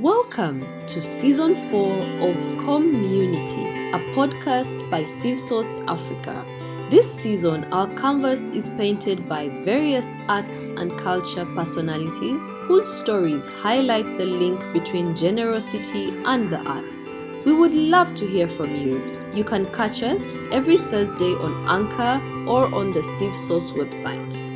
Welcome to season 4 of Community, a podcast by CivSource Africa. This season, our canvas is painted by various arts and culture personalities whose stories highlight the link between generosity and the arts. We would love to hear from you. You can catch us every Thursday on Anchor or on the CivSource website.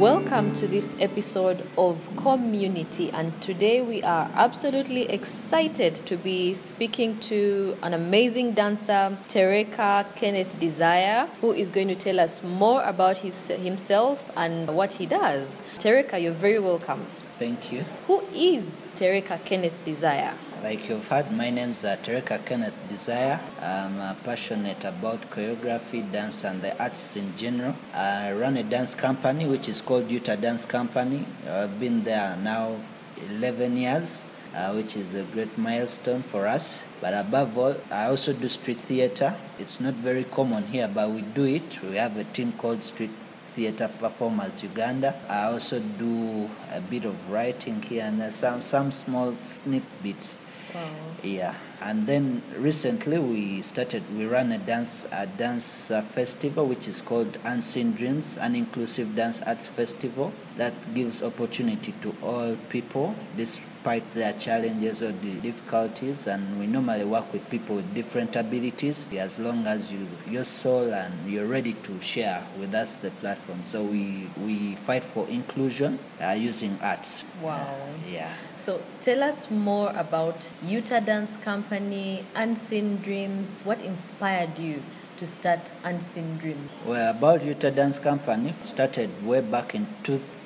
Welcome to this episode of Community, and today we are absolutely excited to be speaking to an amazing dancer, Tereka Kenneth Desire, who is going to tell us more about his, himself and what he does. Tereka, you're very welcome. Thank you. Who is Tereka Kenneth Desire? Like you've heard, my name's uh, Tereka Kenneth Desire. I'm uh, passionate about choreography, dance, and the arts in general. I run a dance company which is called Utah Dance Company. I've been there now 11 years, uh, which is a great milestone for us. But above all, I also do street theater. It's not very common here, but we do it. We have a team called Street Theatre Performers Uganda. I also do a bit of writing here and some, some small snip bits. Yeah, and then recently we started. We ran a dance a dance uh, festival which is called Unseen Dreams, an inclusive dance arts festival that gives opportunity to all people, despite their challenges or the difficulties. And we normally work with people with different abilities, as long as you your soul and you're ready to share with us the platform. So we we fight for inclusion uh, using arts. Wow. Yeah. So tell us more about Utah Dance Company, Unseen Dreams. What inspired you to start Unseen Dreams? Well, about Utah Dance Company started way back in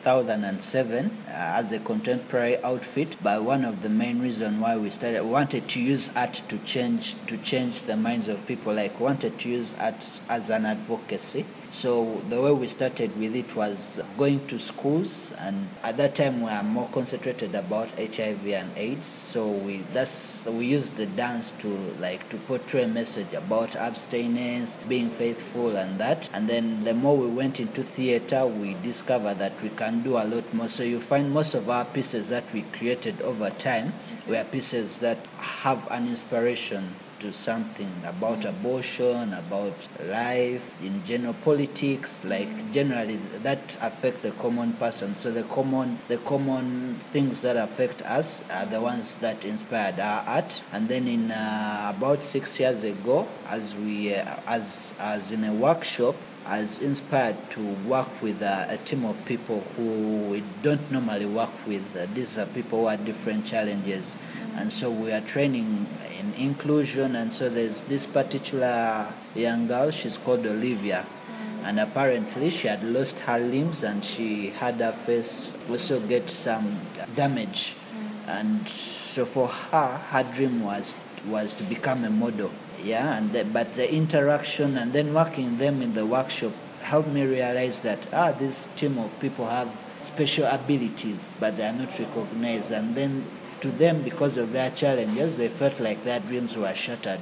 2007 uh, as a contemporary outfit. But one of the main reasons why we started, we wanted to use art to change to change the minds of people. Like wanted to use art as an advocacy. So the way we started with it was going to schools, and at that time we are more concentrated about HIV and AIDS. So we that's we used the dance to like to portray a message about abstinence, being faithful, and that. And then the more we went into theater, we discovered that we can do a lot more. So you find most of our pieces that we created over time were pieces that have an inspiration to something about abortion, about life, in general politics, like generally that affect the common person. So the common the common things that affect us are the ones that inspired our art. And then in uh, about six years ago, as we uh, as as in a workshop, as inspired to work with uh, a team of people who we don't normally work with. Uh, these are people who have different challenges, and so we are training in inclusion. And so there's this particular young girl. She's called Olivia, and apparently she had lost her limbs and she had her face also get some damage, and so for her, her dream was was to become a model yeah and the, but the interaction and then working them in the workshop helped me realize that ah this team of people have special abilities but they are not recognized. And then to them because of their challenges they felt like their dreams were shattered.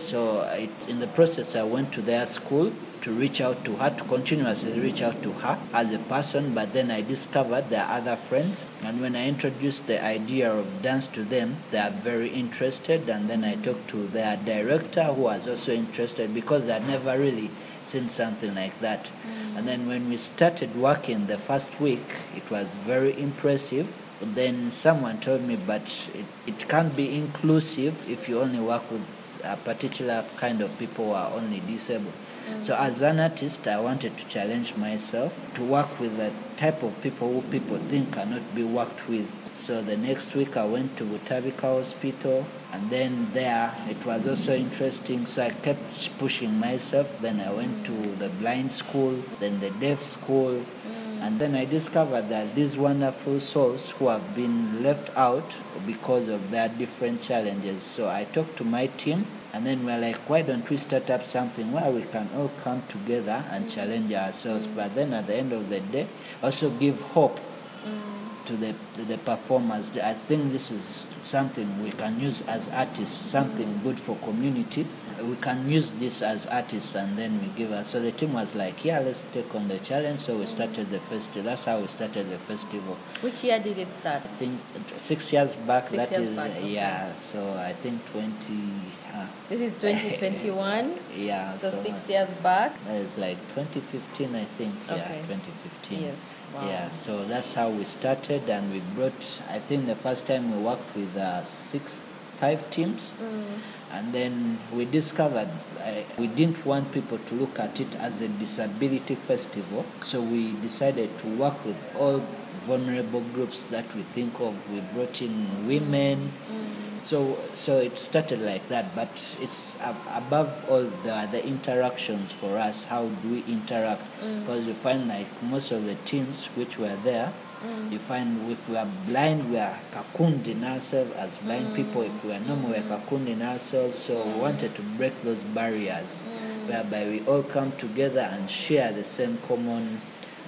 So it, in the process i went to their school to reach out to her, to continuously reach out to her as a person, but then I discovered there are other friends. And when I introduced the idea of dance to them, they are very interested. And then I talked to their director, who was also interested because they had never really seen something like that. Mm. And then when we started working the first week, it was very impressive. Then someone told me, but it, it can't be inclusive if you only work with a particular kind of people who are only disabled. Mm. So as an artist, I wanted to challenge myself to work with the type of people who people think cannot be worked with. So the next week I went to Butabika Hospital and then there it was also interesting. So I kept pushing myself. Then I went to the blind school, then the deaf school. Mm. And then I discovered that these wonderful souls who have been left out because of their different challenges. So I talked to my team and then we're like, why don't we start up something where we can all come together and challenge ourselves, but then at the end of the day, also give hope mm. To the, the performers. I think this is something we can use as artists, something good for community. We can use this as artists and then we give us. So the team was like, yeah, let's take on the challenge. So we started the festival. That's how we started the festival. Which year did it start? I think six years back. Six that years is, back, okay. yeah. So I think 20. Uh, This is 2021. yeah. so six years back. That is like 2015, I think. Yeah, 2015. Yes. Wow. Yeah, so that's how we started, and we brought. I think the first time we worked with uh, six, five teams, Mm. and then we discovered uh, we didn't want people to look at it as a disability festival. So we decided to work with all vulnerable groups that we think of. We brought in women. So, so it started like that, but it's ab- above all the the interactions for us. How do we interact? Mm. Because you find like most of the teams which were there, mm. you find if we are blind, we are cocooned in ourselves as blind mm. people. If we are normal, we are cocooned in ourselves. So we wanted to break those barriers, whereby we all come together and share the same common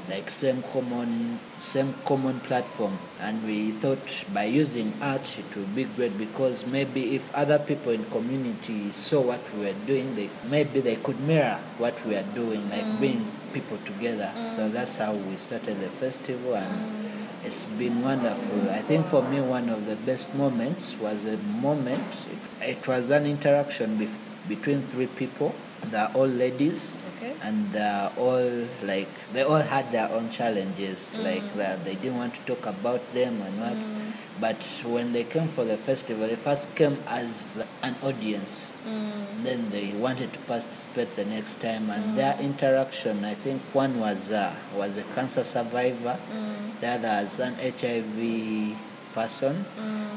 like same common same common platform. And we thought by using art it would be great because maybe if other people in community saw what we were doing they maybe they could mirror what we are doing like mm. bring people together. So mm. that's how we started the festival and mm. it's been wonderful. I think for me one of the best moments was a moment it, it was an interaction bef- between three people they're all ladies Okay. and uh, all like they all had their own challenges mm. like that they didn't want to talk about them and what. Mm. But when they came for the festival they first came as an audience. Mm. Then they wanted to participate the next time. And their interaction i think one was uh, was a cancer survivor. The other was an hiv person.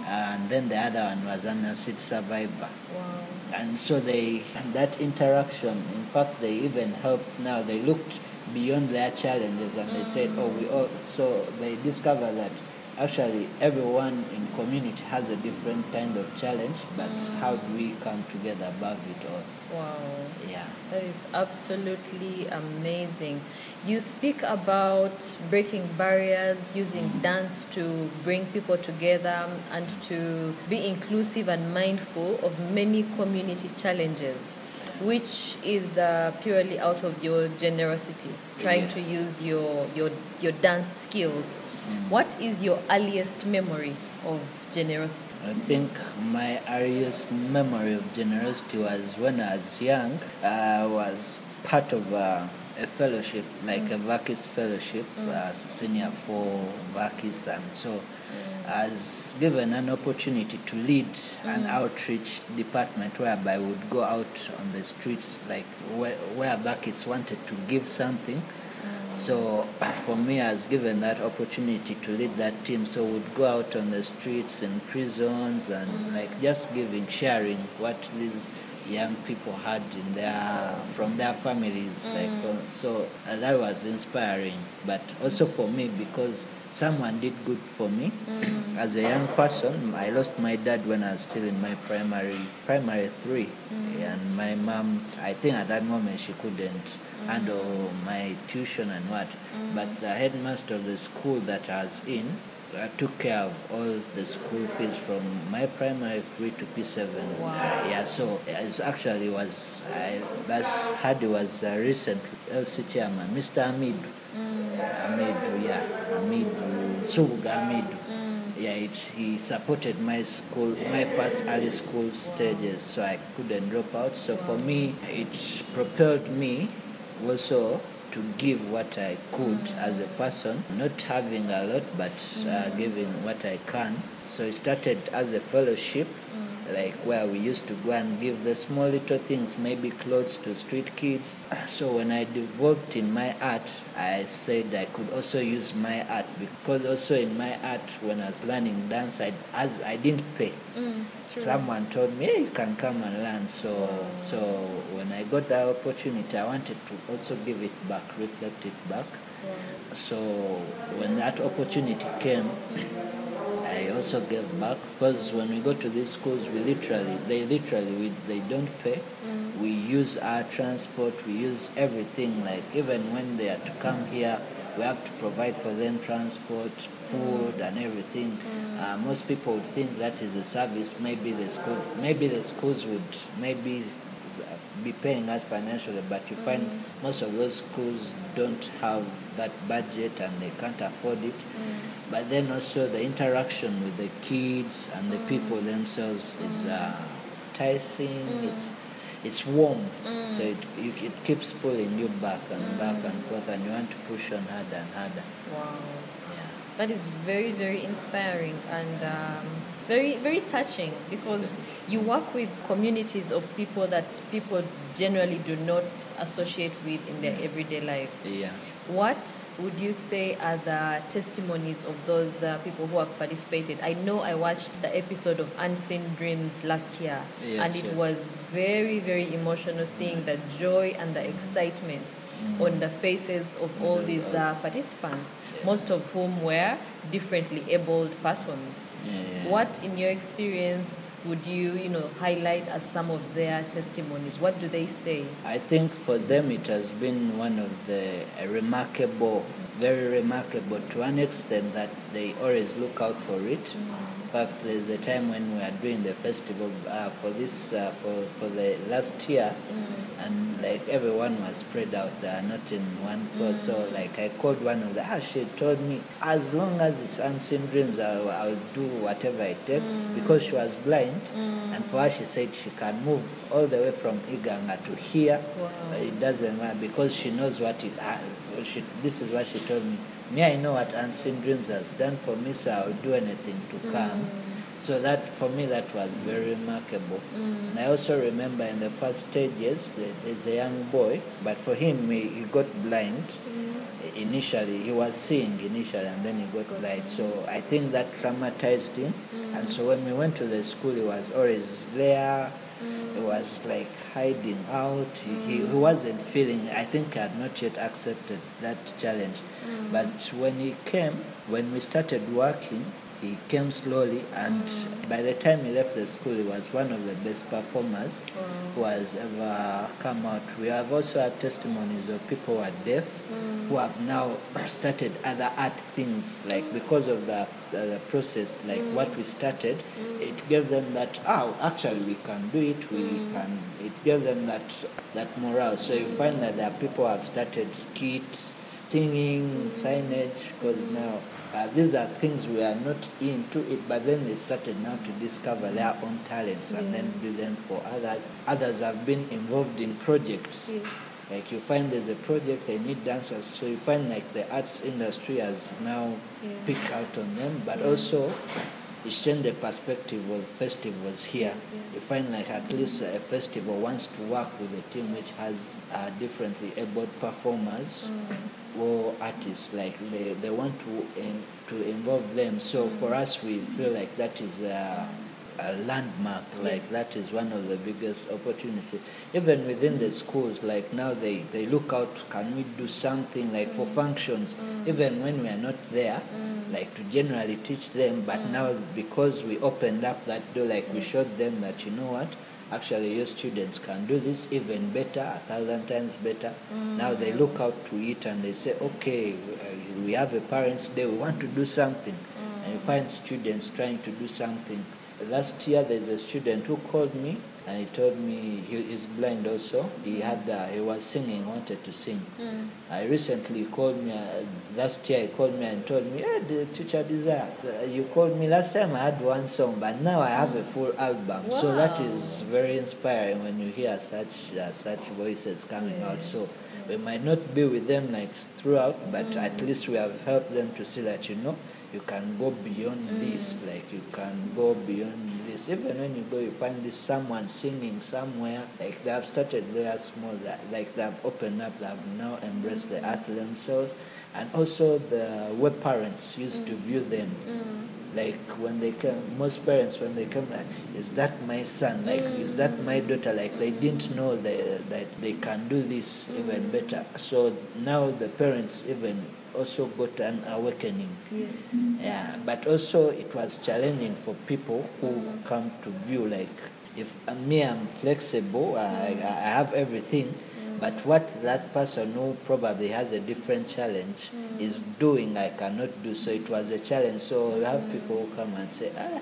And then the other one was an acid survivor. And so they that interaction in fact they even helped. Now they looked beyond their challenges and they said oh we all so they discovered that actually everyone in community has a different kind of challenge but how do we come together above it all Wow. yeah That is absolutely amazing. You speak about breaking barriers, using dance to bring people together and to be inclusive and mindful of many community challenges, which is uh, purely out of your generosity, trying Yeah. to use your, your, your dance skills. What is your earliest memory of generosity? I think my earliest memory of generosity was when I was young. I was part of a, a fellowship, like a mm. Vakis fellowship, as a senior for Vakis, and so I was given an opportunity to lead an mm. outreach department whereby I would go out on the streets, like where, where Vakis wanted to give something. So for me, I was given that opportunity to lead that team. So we'd go out on the streets and prisons and mm-hmm. like just giving, sharing what these young people had in their from their families. Like mm. from, so uh, that was inspiring. But also for me because someone did good for me mm. as a young person. I lost my dad when I was still in my primary primary three, mm. and my mom. I think at that moment she couldn't handle my tuition and what. But the headmaster of the school that I was in uh, took care of all the school fees from my primary three to P7. Wow. Uh, yeah, so it's actually was I had was a recent LC chairman, Mr. Amid. Amid, yeah, Amid Suga Amid. Yeah, it, he supported my school, my first early school stages, so I couldn't drop out. So for me, it propelled me also to give what I could as a person, not having a lot, but uh, giving what I can. So it started as a fellowship, like where we used to go and give the small little things, maybe clothes to street kids. So when I developed in my art, I said I could also use my art because also in my art, when I was learning dance, I, as I didn't pay. Mm, Someone told me, hey, you can come and learn. So, so when I got that opportunity, I wanted to also give it back, reflect it back. So when that opportunity came, I also gave back because when we go to these schools, we literally, they literally, we, they don't pay. Mm. We use our transport, we use everything. Like even when they are to come here, we have to provide for them transport, food and everything. Mm. Mm. Uh, most people would think that is a service. Maybe the school, maybe the schools would maybe be paying us financially, but you find mm. most of those schools don't have that budget and they can't afford it. Mm. But then also the interaction with the kids and the mm. people themselves is uh, enticing. It's it's warm, so it, you, it keeps pulling you back and back and forth, and you want to push on harder and harder. Wow. Yeah. That is very, very inspiring and um, very, very touching because you work with communities of people that people generally do not associate with in their everyday lives. Yeah. What would you say are the testimonies of those uh, people who have participated? I know I watched the episode of Unseen Dreams last year, and it was very, very emotional seeing the joy and the excitement on the faces of all these uh, participants, most of whom were differently abled persons. Yeah. What, in your experience, would you, you know, highlight as some of their testimonies? What do they say? I think for them it has been one of the remarkable, very remarkable to an extent that they always look out for it. In fact, there's a time when we are doing the festival uh, for this, uh, for, for the last year, and like everyone was spread out there, not in one place. So like I called one of the, ah, she told me, as long as it's unseen dreams, I'll, I'll do whatever it takes because she was blind, and for her she said she can move all the way from Iganga to here. Wow. It doesn't matter because she knows what it. Uh, she, this is what she told me. Me, I know what unseen dreams has done for me, so I'll do anything to mm. come. So that for me that was very remarkable. Mm. And I also remember in the first stages there- there's a young boy, but for him he, he got blind. Mm. Initially, he was seeing initially, and then he got blind. So I think that traumatized him. And so when we went to the school, he was always there. Was like hiding out. He, he, he wasn't feeling. I think he had not yet accepted that challenge. Mm. But when he came, when we started working, he came slowly, and mm. by the time he left the school, he was one of the best performers who has ever come out. We have also had testimonies of people who are deaf who have now started other art things, like because of the, the, the process, like what we started, it gave them that, oh, actually we can do it, we can, it gave them that, that morale. So you find that there are people who have started skits, singing, signage, because now uh, these are things we are not into it, but then they started now to discover their own talents and then do them for others. Others have been involved in projects. Like you find there's a project, they need dancers, so you find like the arts industry has now picked out on them, but also it's changed the perspective of festivals here. You find like at least a festival wants to work with a team which has uh, differently abled performers mm. or artists. Like they, they want to in, to involve them. So for us, we feel like that is a, a landmark. Like Yes. that is one of the biggest opportunities. Even within the schools, like now they, they look out. Can we do something like for mm. functions? Mm. Even when we are not there, mm. like to generally teach them. But now because we opened up that door, like we showed them that you know what. Actually, your students can do this even better, a thousand times better. Now they look out to it and they say, okay, we have a parents' day, we want to do something. And you find students trying to do something. Last year, there's a student who called me and he told me he is blind also. He had uh, he was singing, wanted to sing. I recently called me uh, last year. He called me and told me, "Yeah, the teacher desire. Uh, you called me last time. I had one song, but now I have a full album. So that is very inspiring when you hear such uh, such voices coming out. So we might not be with them like throughout, but at least we have helped them to see that you know you can go beyond mm. this. Like you can go beyond this. Even when you go, you find this someone singing somewhere. Like they have started there small. Like they have opened up. They have now embraced the mm. art themselves, and also the web parents used to mm. view them. Like when they come, most parents when they come, like, is that my son? Like, is that my daughter? Like they didn't know they, that they can do this even better. So now the parents even also got an awakening. Yes. Yeah, but also it was challenging for people who come to view like if uh, me I'm flexible, I, I have everything, But what that person who probably has a different challenge is doing, I cannot do. So it was a challenge. So you have people who come and say, ah,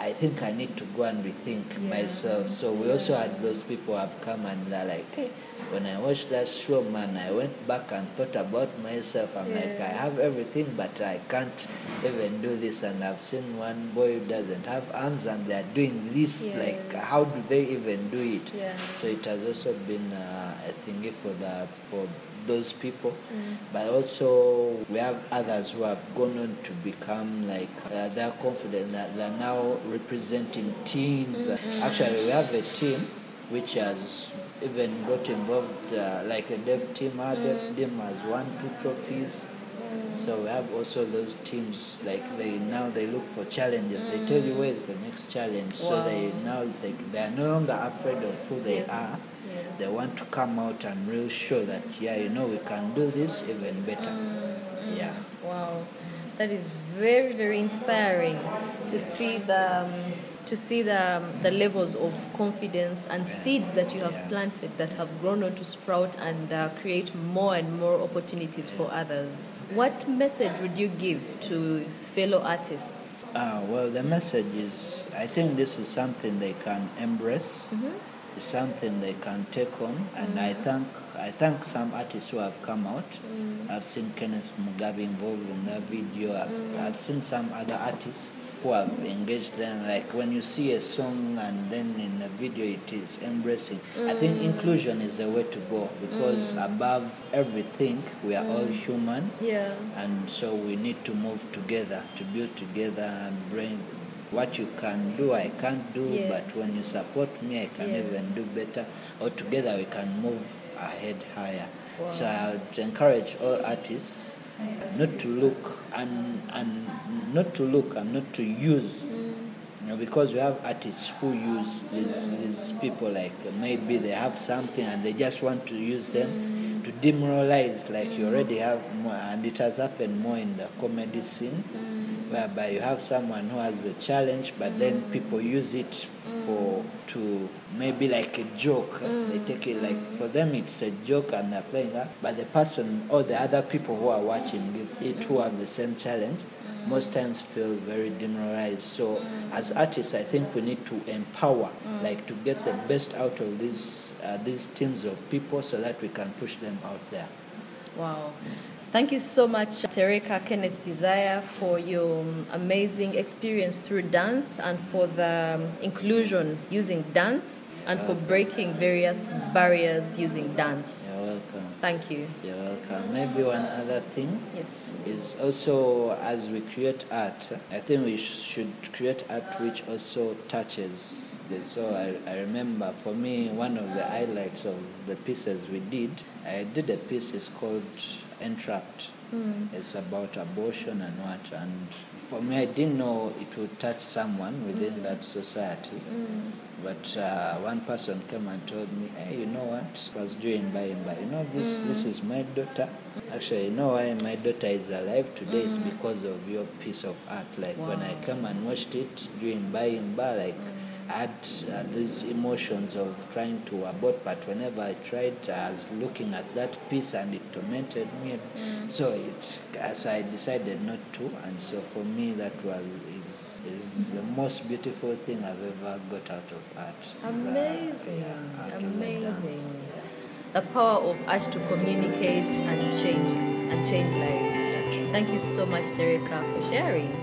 I think I need to go and rethink Yeah. myself. So we also had those people have come and they're like, hey, when I watched that show, man, I went back and thought about myself. I'm like, I have everything, but I can't even do this. And I've seen one boy who doesn't have arms and they're doing this. Like, how do they even do it? Yeah. So it has also been uh, a thingy for the for those people, mm. but also we have others who have gone on to become like uh, they're confident that they're now representing teams. Mm-hmm. Actually, we have a team which has even got involved, uh, like a deaf team. Our deaf mm. team has won two trophies. Mm. So we have also those teams like they now they look for challenges. They tell you where is the next challenge. So they now they, they are no longer afraid of who they Yes. are. They want to come out and really show that yeah, you know, we can do this even better. Yeah. Wow, that is very very inspiring to see the um, to see the um, the levels of confidence and seeds that you have Yeah. planted that have grown on to sprout and uh, create more and more opportunities for others. What message would you give to fellow artists? Uh, well, the message is I think this is something they can embrace. It's something they can take on, and I mm. thank I thank some artists who have come out. Mm. I've seen Kenneth Mugabi involved in that video. I've, mm. I've seen some other artists who have engaged them. Like when you see a song and then in a video it is embracing. I think inclusion is the way to go because above everything we are all human Yeah. and so we need to move together to build together and bring what you can do i can't do Yes. but when you support me i can Yes. even do better. Or together we can move ahead higher. So i would encourage all artists not to look and and not to look and not to use. Mm. You know, because we have artists who use these, these people like maybe they have something and they just want to use them mm. to demoralize like you mm. already have more and it has happened more in the comedy scene whereby you have someone who has a challenge but then mm. people use it for mm. to maybe like a joke. They mm. take it like for them it's a joke and they're playing that but the person or the other people who are watching it, it who have the same challenge most times feel very demoralized. So as artists i think we need to empower like to get the best out of these uh, these teams of people so that we can push them out there. Wow. Thank you so much, Tereka Kenneth Desire, for your um, amazing experience through dance and for the um, inclusion using dance and for breaking various barriers using dance. you're welcome Thank you. you're welcome maybe one other thing Yes. is also as we create art, I think we sh- should create art which also touches. The, so I, I remember for me one of the highlights of the pieces we did, I did a piece it's called Entrapped. Mm. It's about abortion and what and for me I didn't know it would touch someone within mm. that society. Mm. But uh, one person came and told me, hey, you know what? I was doing by and by. You know, this, this is my daughter. Actually, you know why my daughter is alive today is because of your piece of art. Like when I Wow. come and watched it doing by and by, like Had uh, these emotions of trying to abort, but whenever I tried, I was looking at that piece and it tormented me. So it, so I decided not to, and so for me that was is, is the most beautiful thing I've ever got out of art. Amazing. yeah, art of the. Amazing. The power of art to communicate and change and change lives. Thank you so much, Tereka, for sharing.